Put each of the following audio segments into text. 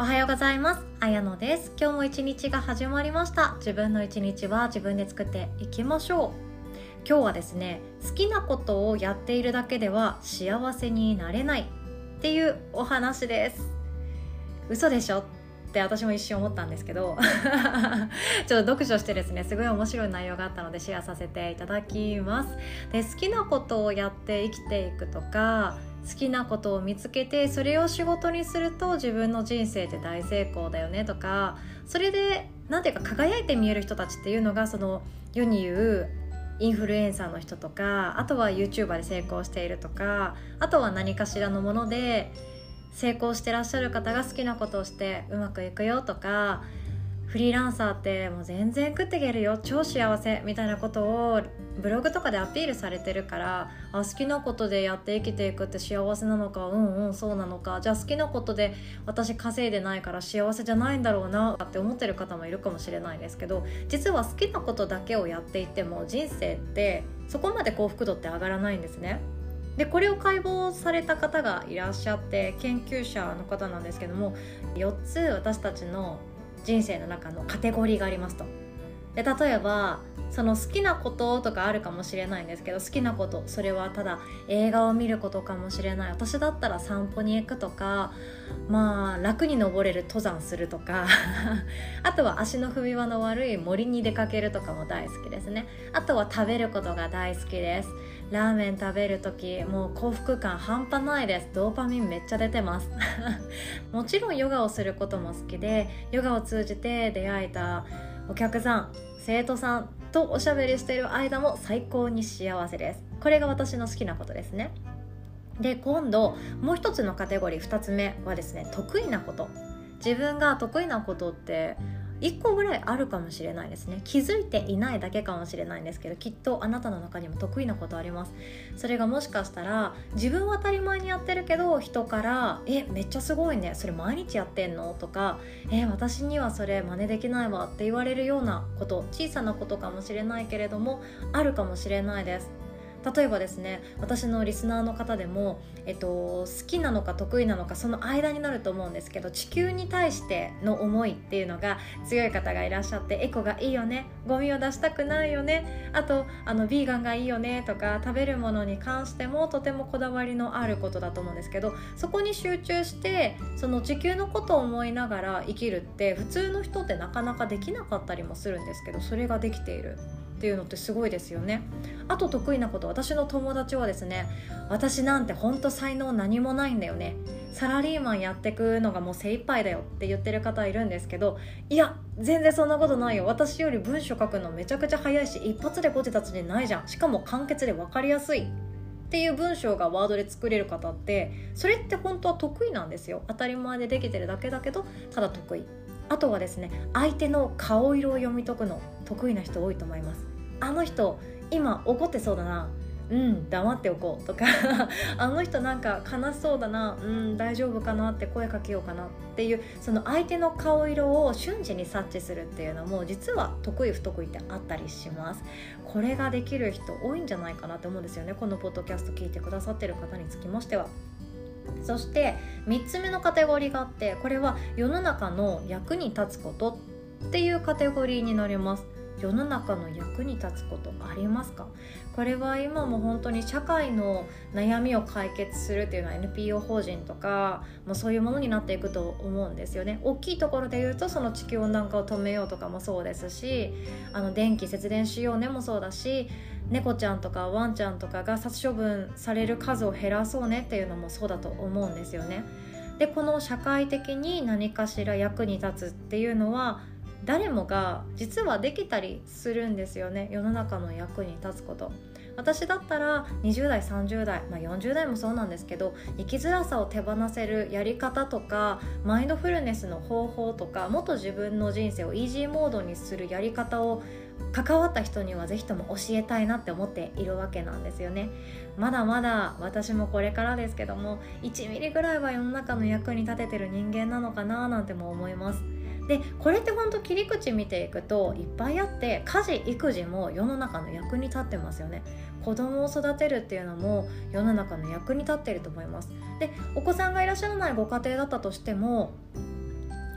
おはようございます。あやのです。今日も一日が始まりました。自分の一日は自分で作っていきましょう。今日はですね好きなことをやっているだけでは幸せになれないっていうお話です。嘘でしょ？って私も一瞬思ったんですけど。ちょっと読書してですねすごい面白い内容があったのでシェアさせていただきます。で好きなことをやって生きていくとか好きなことを見つけてそれを仕事にすると自分の人生って大成功だよねとかそれで何ていうか輝いて見える人たちっていうのがその世に言うインフルエンサーの人とかあとは YouTuber で成功しているとかあとは何かしらのもので成功してらっしゃる方が好きなことをしてうまくいくよとかフリーランサーってもう全然食っていけるよ超幸せみたいなことをブログとかでアピールされてるからあ好きなことでやって生きていくって幸せなのかうんうんそうなのかじゃあ好きなことで私稼いでないから幸せじゃないんだろうなって思ってる方もいるかもしれないですけど実は好きなことだけをやっていても人生ってそこまで幸福度って上がらないんですね。でこれを解剖された方がいらっしゃって研究者の方なんですけども4つ私たちの人生の中のカテゴリーがありますと。で例えばその好きなこととかあるかもしれないんですけど好きなことそれはただ映画を見ることかもしれない。私だったら散歩に行くとかまあ楽に登れる登山するとか あとは足の踏み場の悪い森に出かけるとかも大好きですね。あとは食べることが大好きです。ラーメン食べる時もう幸福感半端ないです。ドーパミンめっちゃ出てます。もちろんヨガをすることも好きでヨガを通じて出会えたお客さん生徒さんとおしゃべりしている間も最高に幸せです。これが私の好きなことですね。で今度もう一つのカテゴリー2つ目はですね得意なこと。自分が得意なことって1個ぐらいあるかもしれないですね。気づいていないだけかもしれないんですけどきっとあなたの中にも得意なことあります。それがもしかしたら自分は当たり前にやってるけど人から「えめっちゃすごいね。それ毎日やってんの?」とか「え私にはそれ真似できないわ」って言われるようなこと小さなことかもしれないけれどもあるかもしれないです。例えばですね私のリスナーの方でも、えっと、好きなのか得意なのかその間になると思うんですけど地球に対しての思いっていうのが強い方がいらっしゃってエコがいいよねゴミを出したくないよねあとあのビーガンがいいよねとか食べるものに関してもとてもこだわりのあることだと思うんですけどそこに集中してその地球のことを思いながら生きるって普通の人ってなかなかできなかったりもするんですけどそれができている。っていうのってすごいですよね。あと得意なこと私の友達はですね私なんてほんと才能何もないんだよね。サラリーマンやってくのがもう精一杯だよって言ってる方いるんですけどいや全然そんなことないよ。私より文章書くのめちゃくちゃ早いし一発で後手立ちでないじゃん。しかも簡潔で分かりやすい。っていう文章がワードで作れる方ってそれって本当は得意なんですよ。当たり前でできてるだけだけどただ得意。あとはですね相手の顔色を読み解くの得意な人多いと思います。あの人今怒ってそうだな。うん黙っておこうとか。あの人なんか悲しそうだな。うん大丈夫かなって声かけようかな。っていうその相手の顔色を瞬時に察知するっていうのも実は得意不得意ってあったりします。これができる人多いんじゃないかなって思うんですよね。このポッドキャスト聞いてくださってる方につきましては。そして3つ目のカテゴリーがあってこれは世の中の役に立つことっていうカテゴリーになります。世の中の役に立つことありますか？これは今も本当に社会の悩みを解決するっていうのは NPO 法人とかもそういうものになっていくと思うんですよね大きいところで言うとその地球温暖化を止めようとかもそうですしあの電気節電しようねもそうだし猫ちゃんとかワンちゃんとかが殺処分される数を減らそうねっていうのもそうだと思うんですよね。でこの社会的に何かしら役に立つっていうのは誰もが実はできたりするんですよね。世の中の役に立つこと。私だったら20代30代、まあ、40代もそうなんですけど生きづらさを手放せるやり方とかマインドフルネスの方法とかもっと自分の人生をイージーモードにするやり方を関わった人には是非とも教えたいなって思っているわけなんですよね。まだまだ私もこれからですけども1ミリぐらいは世の中の役に立ててる人間なのかななんても思います。でこれってほんと切り口見ていくといっぱいあって家事育児も世の中の役に立ってますよね。子供を育てるっていうのも世の中の役に立ってると思います。でお子さんがいらっしゃらないご家庭だったとしても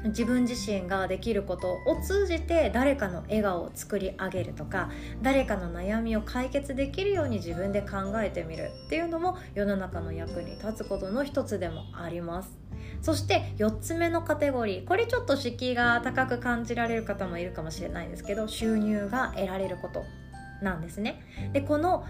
自分自身ができることを通じて誰かの笑顔を作り上げるとか誰かの悩みを解決できるように自分で考えてみるっていうのも世の中の役に立つことの一つでもあります。そして4つ目のカテゴリーこれちょっと敷居が高く感じられる方もいるかもしれないんですけど収入が得られることなんですねでこの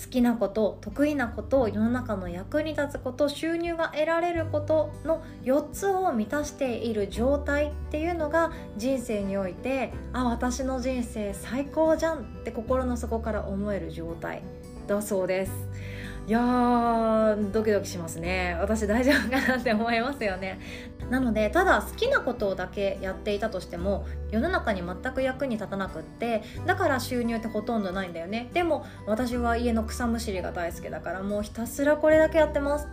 好きなこと得意なこと世の中の役に立つこと収入が得られることの4つを満たしている状態っていうのが人生においてあ私の人生最高じゃんって心の底から思える状態だそうです。いやドキドキしますね。私大丈夫かなって思いますよね。なのでただ好きなことだけやっていたとしても世の中に全く役に立たなくってだから収入ってほとんどないんだよね。でも私は家の草むしりが大好きだからもうひたすらこれだけやってます。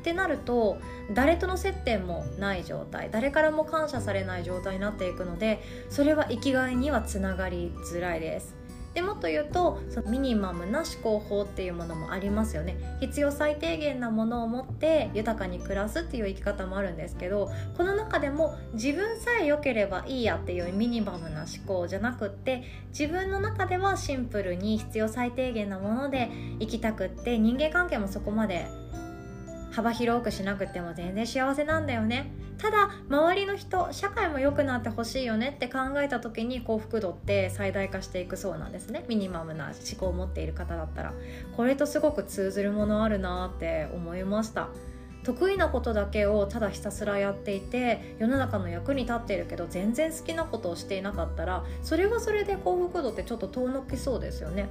ってなると誰との接点もない状態誰からも感謝されない状態になっていくのでそれは生きがいにはつながりづらいです。でもっと言うとそのミニマムな思考法っていうものもありますよね。必要最低限なものを持って豊かに暮らすっていう生き方もあるんですけどこの中でも自分さえ良ければいいやっていうミニマムな思考じゃなくって自分の中ではシンプルに必要最低限なもので生きたくって人間関係もそこまで幅広くしなくても全然幸せなんだよね。ただ周りの人社会も良くなってほしいよねって考えた時に幸福度って最大化していくそうなんですね。ミニマムな思考を持っている方だったら。これとすごく通ずるものあるなって思いました。得意なことだけをただひたすらやっていて世の中の役に立っているけど全然好きなことをしていなかったらそれはそれで幸福度ってちょっと遠のきそうですよね。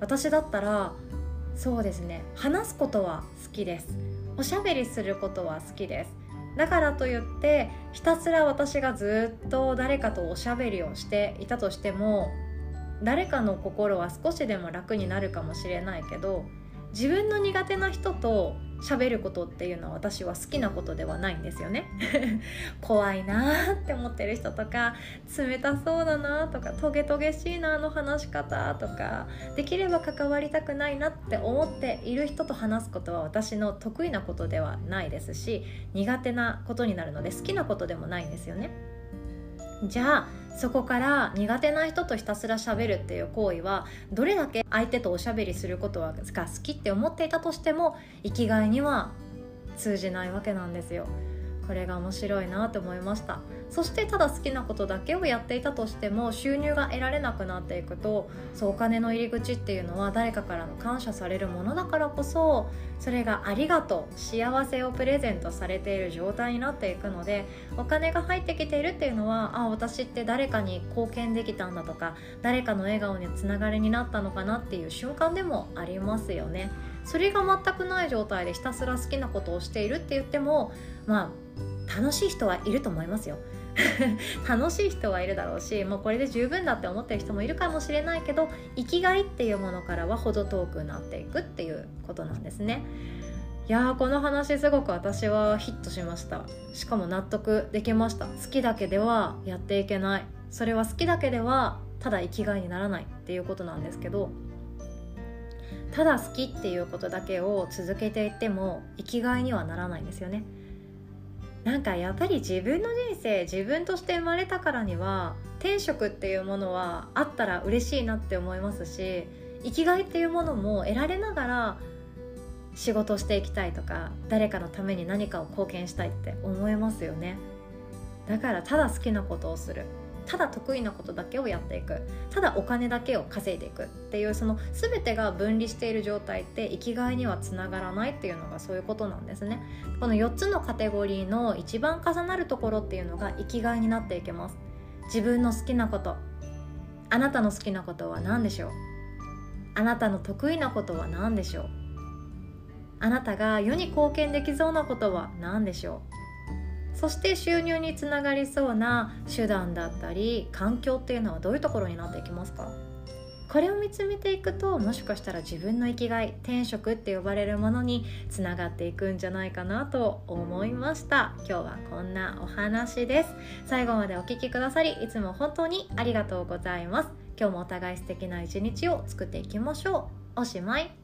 私だったらそうですね。話すことは好きです。おしゃべりすることは好きです。だからといってひたすら私がずっと誰かとおしゃべりをしていたとしても誰かの心は少しでも楽になるかもしれないけど自分の苦手な人と喋ることっていうのは私は好きなことではないんですよね。怖いなって思ってる人とか冷たそうだなとかトゲトゲしいなあの話し方とかできれば関わりたくないなって思っている人と話すことは私の得意なことではないですし苦手なことになるので好きなことでもないんですよね。じゃあそこから苦手な人とひたすらしゃべるっていう行為はどれだけ相手とおしゃべりすることが好きって思っていたとしても生きがいには通じないわけなんですよ。これが面白いなと思いましたそしてただ好きなことだけをやっていたとしても収入が得られなくなっていくとそうお金の入り口っていうのは誰かからの感謝されるものだからこそそれがありがとう幸せをプレゼントされている状態になっていくのでお金が入ってきているっていうのはあ私って誰かに貢献できたんだとか誰かの笑顔につながりになったのかなっていう瞬間でもありますよね。それが全くない状態でひたすら好きなことをしているって言ってもまあ楽しい人はいると思いますよ 楽しい人はいるだろうしもうこれで十分だって思ってる人もいるかもしれないけど生きがいっていうものからは程遠くなっていくっていうことなんですね。いやーこの話すごく私はヒットしました。しかも納得できました。好きだけではやっていけない。それは好きだけではただ生きがいにならないっていうことなんですけどただ好きっていうことだけを続けていっても生きがいにはならないんですよね。なんかやっぱり自分の人生自分として生まれたからには天職っていうものはあったら嬉しいなって思いますし生きがいっていうものも得られながら仕事していきたいとか誰かのために何かを貢献したいって思いますよね。だからただ好きなことをする。ただ得意なことだけをやっていく。ただお金だけを稼いでいくっていうその全てが分離している状態って生きがいにはつながらないっていうのがそういうことなんですね。この4つのカテゴリーの一番重なるところっていうのが生きがいになっていきます。自分の好きなこと。あなたの好きなことは何でしょう？あなたの得意なことは何でしょう？あなたが世に貢献できそうなことは何でしょう？そして収入につながりそうな手段だったり環境っていうのはどういうところになっていきますか？これを見つめていくともしかしたら自分の生きがい転職って呼ばれるものにつながっていくんじゃないかなと思いました。今日はこんなお話です。最後までお聴きくださりいつも本当にありがとうございます。今日もお互い素敵な一日を作っていきましょう。おしまい。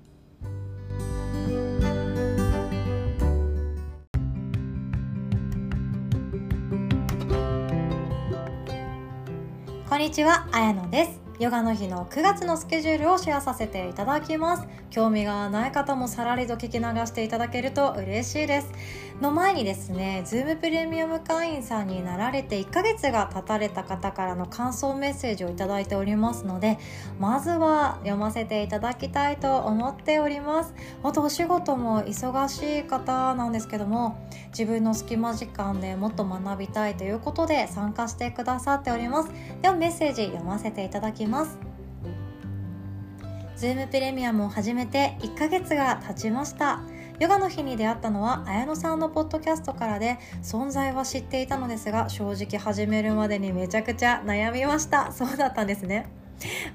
こんにちは、あやのです。ヨガの日の9月のスケジュールをシェアさせていただきます。興味がない方もさらりと聞き流していただけると嬉しいです。の前にですね Zoom プレミアム会員さんになられて1ヶ月が経たれた方からの感想メッセージを頂いておりますのでまずは読ませていただきたいと思っております。本当お仕事も忙しい方なんですけども自分の隙間時間でもっと学びたいということで参加してくださっております。ではメッセージ読ませていただきます。Zoom プレミアムを始めて1ヶ月が経ちました。ヨガの日に出会ったのは綾乃さんのポッドキャストからで存在は知っていたのですが正直始めるまでにめちゃくちゃ悩みました。そうだったんですね。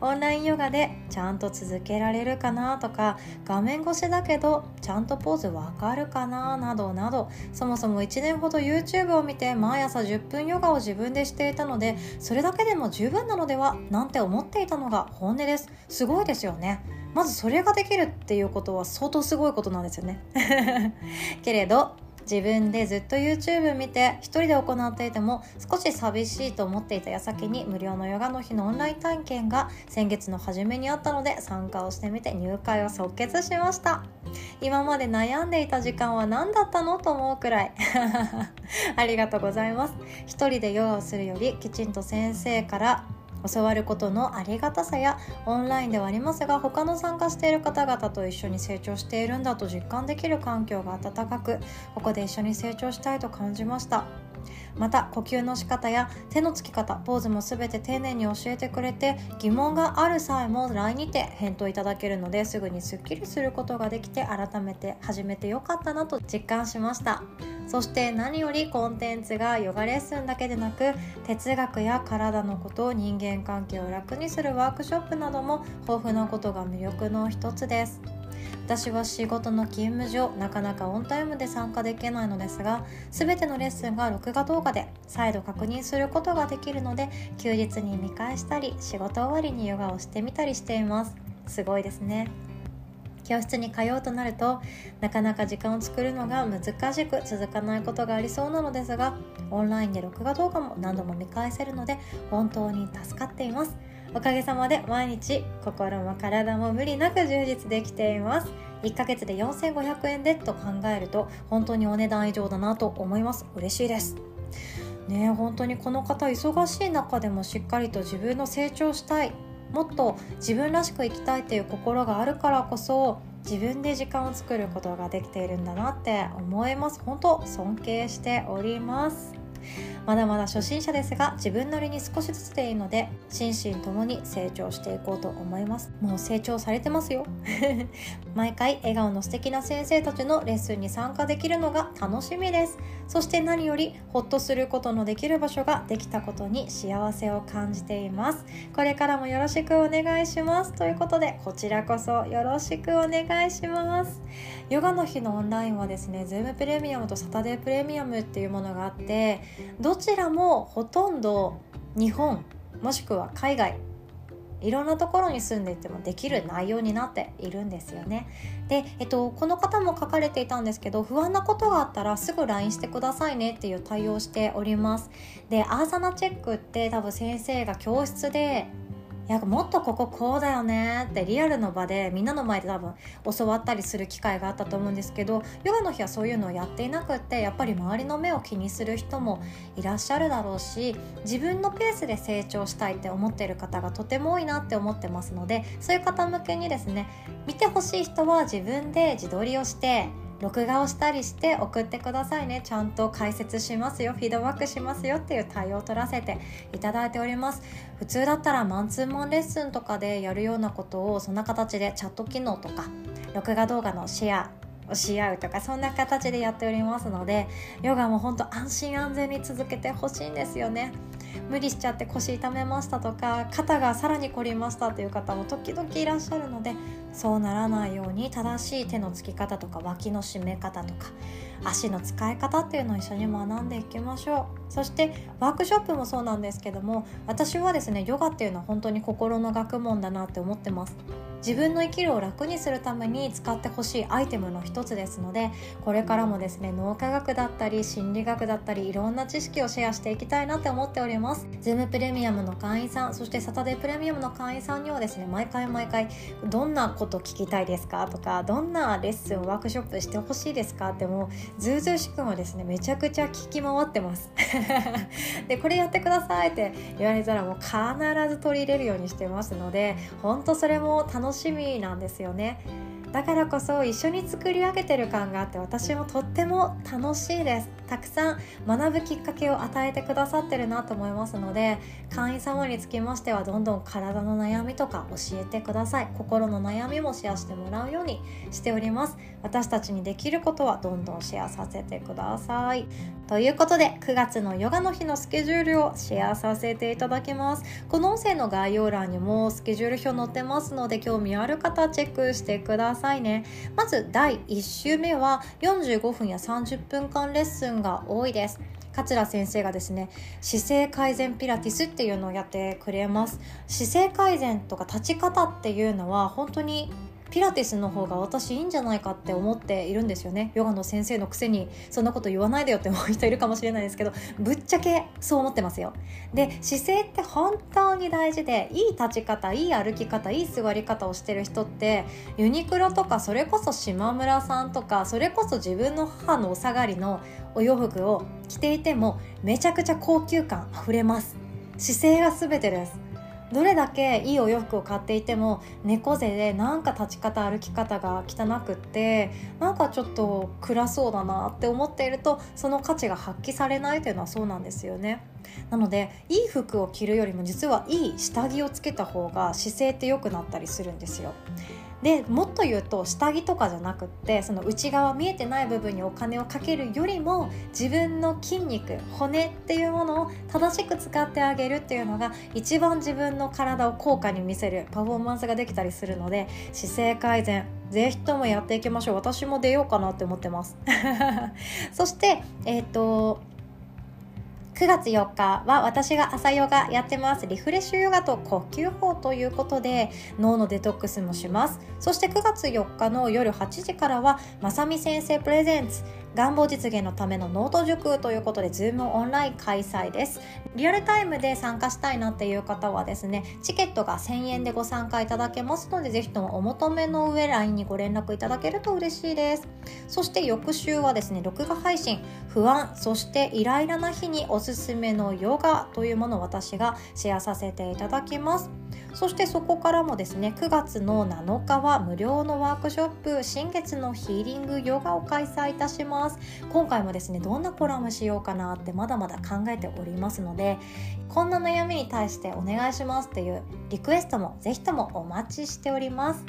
オンラインヨガでちゃんと続けられるかなとか画面越しだけどちゃんとポーズわかるかななどなどそもそも1年ほど YouTube を見て毎朝10分ヨガを自分でしていたのでそれだけでも十分なのではなんて思っていたのが本音です。すごいですよね。まずそれができるっていうことは相当すごいことなんですよね。けれど自分でずっと YouTube 見て一人で行っていても少し寂しいと思っていた矢先に無料のヨガの日のオンライン体験が先月の初めにあったので参加をしてみて入会を即決しました。今まで悩んでいた時間は何だったのと思うくらい。ありがとうございます。一人でヨガをするよりきちんと先生から教わることのありがたさやオンラインではありますが他の参加している方々と一緒に成長しているんだと実感できる環境が温かくここで一緒に成長したいと感じました。また呼吸の仕方や手のつき方ポーズも全て丁寧に教えてくれて疑問がある際も LINE にて返答いただけるのですぐにすっきりすることができて改めて始めてよかったなと実感しました。そして何よりコンテンツがヨガレッスンだけでなく哲学や体のこと人間関係を楽にするワークショップなども豊富なことが魅力の一つです。私は仕事の勤務上なかなかオンタイムで参加できないのですが全てのレッスンが録画動画で再度確認することができるので休日に見返したり仕事終わりにヨガをしてみたりしています。すごいですね。教室に通うとなるとなかなか時間を作るのが難しく続かないことがありそうなのですがオンラインで録画動画も何度も見返せるので本当に助かっています。おかげさまで毎日心も体も無理なく充実できています。1ヶ月で4500円でと考えると本当にお値段以上だなと思います。嬉しいです。ね本当にこの方忙しい中でもしっかりと自分の成長したい。もっと自分らしく生きたいっていう心があるからこそ自分で時間を作ることができているんだなって思います。本当尊敬しております。まだまだ初心者ですが自分なりに少しずつでいいので心身ともに成長していこうと思います。もう成長されてますよ。毎回笑顔の素敵な先生たちのレッスンに参加できるのが楽しみです。そして何よりホッとすることのできる場所ができたことに幸せを感じています。これからもよろしくお願いします。ということでこちらこそよろしくお願いします。ヨガの日のオンラインはですね Zoom プレミアムとサタデープレミアムっていうものがあってどちらもほとんど日本もしくは海外いろんなところに住んでいてもできる内容になっているんですよね。で、えっと、この方も書かれていたんですけど不安なことがあったらすぐ LINE してくださいねっていう対応しております。でアーサナチェックって多分先生が教室でやもっとこここうだよねってリアルの場でみんなの前で多分教わったりする機会があったと思うんですけどヨガの日はそういうのをやっていなくってやっぱり周りの目を気にする人もいらっしゃるだろうし自分のペースで成長したいって思ってる方がとても多いなって思ってますのでそういう方向けにですね見てほしい人は自分で自撮りをして録画をしたりして送ってくださいね。ちゃんと解説しますよ。フィードバックしますよっていう対応を取らせていただいております。普通だったらマンツーマンレッスンとかでやるようなことをそんな形でチャット機能とか録画動画のシェアをし合うとかそんな形でやっておりますのでヨガも本当安心安全に続けてほしいんですよね。無理しちゃって腰痛めましたとか肩がさらに凝りましたという方も時々いらっしゃるのでそうならないように正しい手のつき方とか脇の締め方とか足の使い方っていうのを一緒に学んでいきましょう。そしてワークショップもそうなんですけども私はですねヨガっていうのは本当に心の学問だなって思ってます。自分の生きるを楽にするために使ってほしいアイテムの一つですのでこれからもですね脳科学だったり心理学だったりいろんな知識をシェアしていきたいなって思っております。Zoom プレミアムの会員さんそしてサタデープレミアムの会員さんにはですね毎回毎回どんなこと聞きたいですかとかどんなレッスンワークショップしてほしいですかってもうずうずうしくもですねめちゃくちゃ聞き回ってます でこれやってくださいって言われたらもう必ず取り入れるようにしてますので本当それも楽しみなんですよね。だからこそ一緒に作り上げてる感があって私もとっても楽しいです。たくさん学ぶきっかけを与えてくださってるなと思いますので会員様につきましてはどんどん体の悩みとか教えてください。心の悩みもシェアしてもらうようにしております。私たちにできることはどんどんシェアさせてください。ということで9月のヨガの日のスケジュールをシェアさせていただきます。この音声の概要欄にもスケジュール表載ってますので興味ある方チェックしてください。さいね。まず第1週目は45分や30分間レッスンが多いです。桂先生がですね姿勢改善ピラティスっていうのをやってくれます。姿勢改善とか立ち方っていうのは本当にピラティスの方が私いいんじゃないかって思っているんですよね。ヨガの先生のくせにそんなこと言わないでよって思う人いるかもしれないですけどぶっちゃけそう思ってますよ。で姿勢って本当に大事でいい立ち方いい歩き方いい座り方をしてる人ってユニクロとかそれこそ島村さんとかそれこそ自分の母のお下がりのお洋服を着ていてもめちゃくちゃ高級感あふれます。姿勢が全てです。どれだけいいお洋服を買っていても猫背でなんか立ち方歩き方が汚くってなんかちょっと暗そうだなって思っているとその価値が発揮されないというのはそうなんですよね。なのでいい服を着るよりも実はいい下着をつけた方が姿勢って良くなったりするんですよ。でもっと言うと下着とかじゃなくってその内側見えてない部分にお金をかけるよりも自分の筋肉骨っていうものを正しく使ってあげるっていうのが一番自分の体を効果に見せるパフォーマンスができたりするので姿勢改善ぜひともやっていきましょう。私も出ようかなって思ってます。そしてえっ、ー、と9月4日は私が朝ヨガやってます。リフレッシュヨガと呼吸法ということで脳のデトックスもします。そして9月4日の夜8時からはまさみ先生プレゼンツ。願望実現のためのノート塾ということで Zoom オンライン開催です。リアルタイムで参加したいなっていう方はですねチケットが1000円でご参加いただけますのでぜひともお求めの上 LINE にご連絡いただけると嬉しいです。そして翌週はですね録画配信。不安そしてイライラな日におすすすめのヨガというものを私がシェアさせていただきます。そしてそこからもですね9月の7日は無料のワークショップ新月のヒーリングヨガを開催いたします。今回もですねどんなコラムしようかなってまだまだ考えておりますのでこんな悩みに対してお願いしますっていうリクエストもぜひともお待ちしております。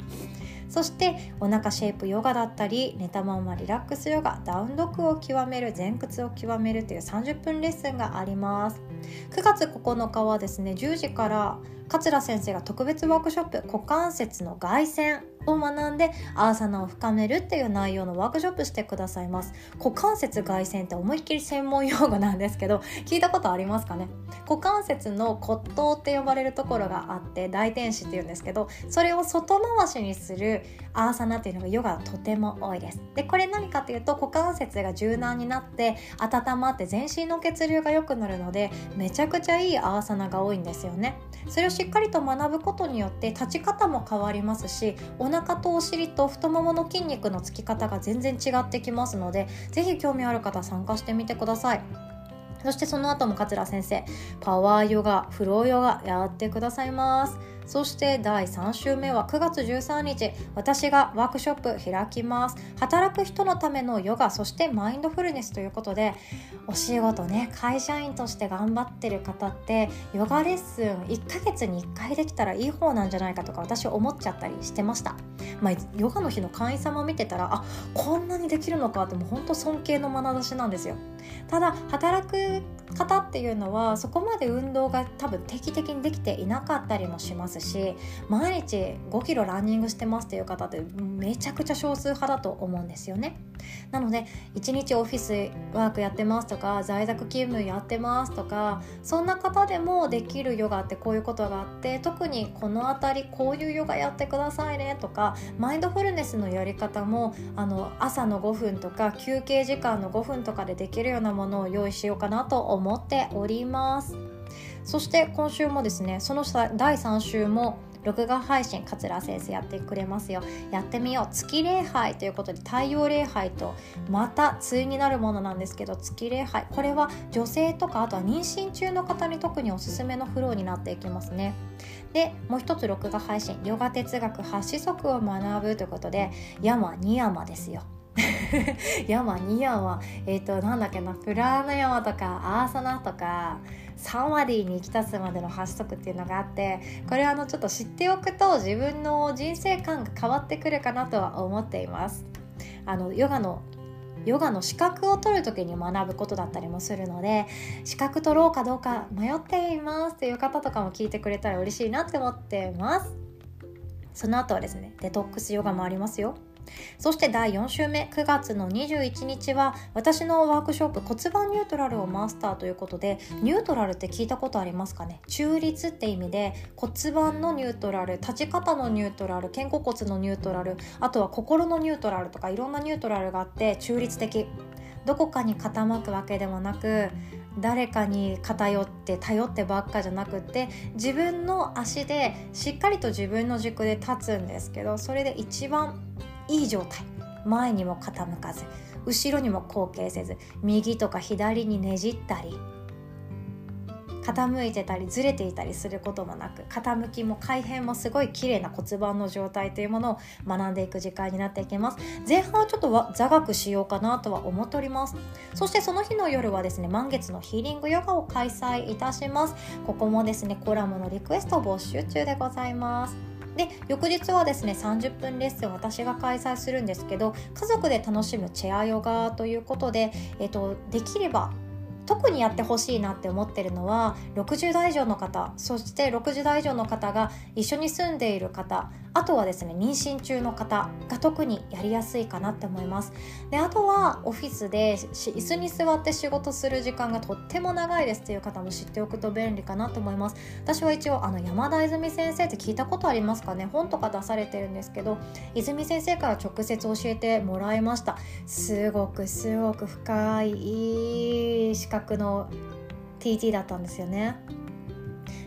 そしてお腹シェイプヨガだったり寝たままリラックスヨガダウンドッグを極める前屈を極めるという30分レッスンがあります。9月9日はですね10時から桂先生が特別ワークショップ股関節の外旋を学んでアーサナを深めるっていう内容のワークショップしてくださいます。股関節外旋って思いっきり専門用語なんですけど 聞いたことありますかね？股関節の骨頭って呼ばれるところがあって大天使っていうんですけどそれを外回しにするアーサナっていうのがヨガとても多いです。でこれ何かっていうと股関節が柔軟になって温まって全身の血流が良くなるのでめちゃくちゃいいアーサナが多いんですよね。それをしっかりと学ぶことによって立ち方も変わりますしお腹とお尻と太ももの筋肉のつき方が全然違ってきますので是非興味ある方参加してみてください。そしてその後も桂先生パワーヨガフローヨガやってくださいます。そして第3週目は9月13日。私がワークショップ開きます。働く人のためのヨガそしてマインドフルネスということでお仕事ね会社員として頑張ってる方ってヨガレッスン1ヶ月に1回できたらいい方なんじゃないかとか私思っちゃったりしてました。まあ、ヨガの日の会員様を見てたらあこんなにできるのかってもう本当尊敬の眼差しなんですよ。ただ働く方っていうのはそこまで運動が多分定期的にできていなかったりもします。ますし毎日5キロランニングしてますっていう方ってめちゃくちゃ少数派だと思うんですよね。なので1日オフィスワークやってますとか在宅勤務やってますとかそんな方でもできるヨガってこういうことがあって特にこの辺りこういうヨガやってくださいねとかマインドフルネスのやり方もあの朝の5分とか休憩時間の5分とかでできるようなものを用意しようかなと思っております。そして今週もですねその第3週も録画配信桂先生やってくれますよ。やってみよう。月礼拝ということで太陽礼拝とまた対になるものなんですけど月礼拝。これは女性とかあとは妊娠中の方に特におすすめのフローになっていきますね。でもう一つ録画配信。ヨガ哲学8子則を学ぶということで山二山ですよ。山2山。えっ、ー、となんだっけな。プラーナ山とかアーサナとかサワディに行き立つまでの発足っていうのがあってこれはあのちょっと知っておくと自分の人生観が変わってくるかなとは思っています。あのヨガのヨガの資格を取る時に学ぶことだったりもするので資格取ろうかどうか迷っていますっていう方とかも聞いてくれたら嬉しいなって思ってます。その後はですねデトックスヨガもありますよ。そして第4週目9月の21日は私のワークショップ骨盤ニュートラルをマスターということでニュートラルって聞いたことありますかね？中立って意味で骨盤のニュートラル立ち方のニュートラル肩甲骨のニュートラルあとは心のニュートラルとかいろんなニュートラルがあって中立的。どこかに傾くわけでもなく誰かに偏って頼ってばっかじゃなくって自分の足でしっかりと自分の軸で立つんですけどそれで一番いい状態。前にも傾かず後ろにも後傾せず右とか左にねじったり傾いてたりずれていたりすることもなく傾きも改変もすごい綺麗な骨盤の状態というものを学んでいく時間になっていきます。前半はちょっと座学しようかなとは思っております。そしてその日の夜はですね満月のヒーリングヨガを開催いたします。ここもですねコラムのリクエスト募集中でございます。で翌日はですね30分レッスン私が開催するんですけど家族で楽しむチェアヨガということで、えっと、できれば特にやってほしいなって思ってるのは60代以上の方そして60代以上の方が一緒に住んでいる方あとはですね妊娠中の方が特にやりやすいかなって思います。であとはオフィスで椅子に座って仕事する時間がとっても長いですっていう方も知っておくと便利かなと思います。私は一応あの山田泉先生って聞いたことありますかね？本とか出されてるんですけど泉先生から直接教えてもらいました。すごくすごく深いいい資格の TT だったんですよね。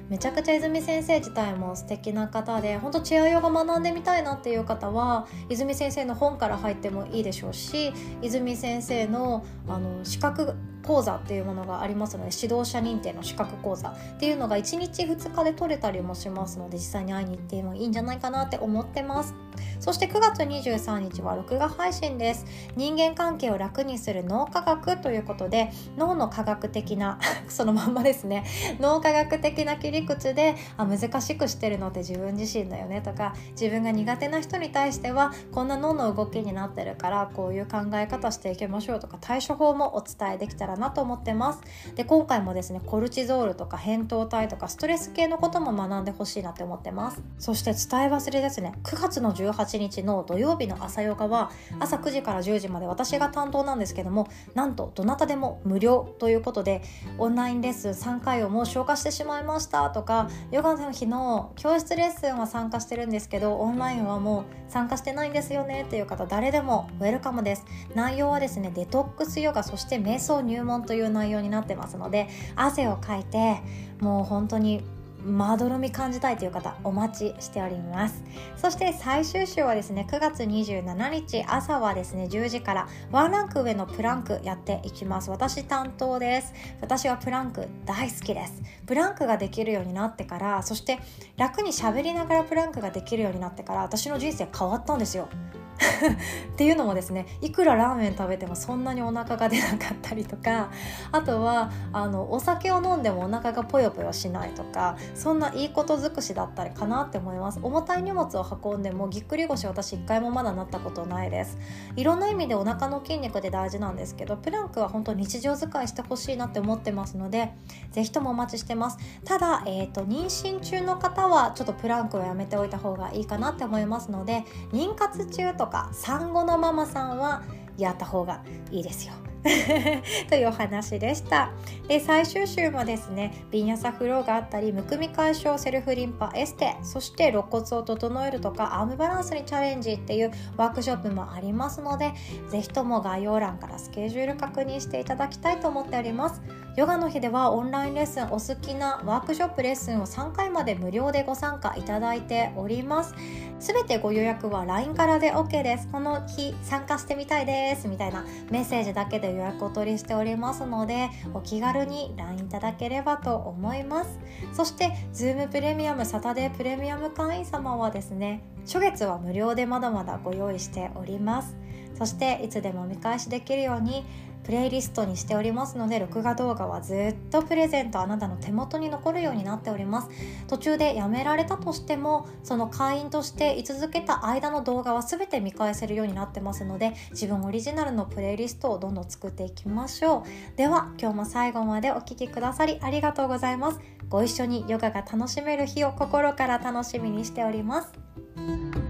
めちゃくちゃ泉先生自体も素敵な方で本当チェアヨガ学んでみたいなっていう方は泉先生の本から入ってもいいでしょうし泉先生のあの資格講座っていうものがありますので指導者認定の資格講座っていうのが1日2日で取れたりもしますので実際に会いに行ってもいいんじゃないかなって思ってます。そして9月23日は録画配信です。人間関係を楽にする脳科学ということで脳の科学的な そのまんまですね。脳科学的な切り口であ難しくしてるのって自分自身だよねとか自分が苦手な人に対してはこんな脳の動きになってるからこういう考え方していきましょうとか対処法もお伝えできたらなと思ってます。で今回もですねコルチゾールとか扁桃体とかストレス系のことも学んでほしいなって思ってます。そして伝え忘れですね。9月の18日の土曜日の朝ヨガは朝9時から10時まで私が担当なんですけどもなんとどなたでも無料ということでオンラインレッスン3回をもう消化してしまいましたとかヨガの日の教室レッスンは参加してるんですけどオンラインはもう参加してないんですよねっていう方誰でもウェルカムです。内容はですねデトックスヨガそして瞑想入門という内容になってますので汗をかいてもう本当にまどろみ感じたいという方お待ちしております。そして最終週はですね9月27日朝はですね10時からワンランク上のプランクやっていきます。私担当です。私はプランク大好きです。プランクができるようになってからそして楽に喋りながらプランクができるようになってから私の人生変わったんですよ。っていうのもですねいくらラーメン食べてもそんなにお腹が出なかったりとかあとはあのお酒を飲んでもお腹がぽよぽよしないとかそんないいこと尽くしだったりかなって思います。重たい荷物を運んでもぎっくり腰私一回もまだなったことないです。いろんな意味でお腹の筋肉で大事なんですけどプランクは本当日常使いしてほしいなって思ってますので是非ともお待ちしてます。ただ、えーと、妊娠中の方はちょっとプランクをやめておいた方がいいかなって思いますので妊活中とか産後のママさんはやった方がいいですよ。というお話でした。で最終週もですねビンヤサフローがあったりむくみ解消セルフリンパエステそして肋骨を整えるとかアームバランスにチャレンジっていうワークショップもありますので是非とも概要欄からスケジュール確認していただきたいと思っております。ヨガの日ではオンラインレッスンお好きなワークショップレッスンを3回まで無料でご参加いただいております。すべてご予約は LINE からで OK です。この日参加してみたいですみたいなメッセージだけで予約を取りしておりますのでお気軽に LINE いただければと思います。そして Zoom プレミアムサタデープレミアム会員様はですね初月は無料でまだまだご用意しております。そしていつでも見返しできるようにプレイリストにしておりますので録画動画はずっとプレゼントあなたの手元に残るようになっております。途中でやめられたとしてもその会員として居続けた間の動画は全て見返せるようになってますので自分オリジナルのプレイリストをどんどん作っていきましょう。では今日も最後までお聴きくださりありがとうございます。ご一緒にヨガが楽しめる日を心から楽しみにしております。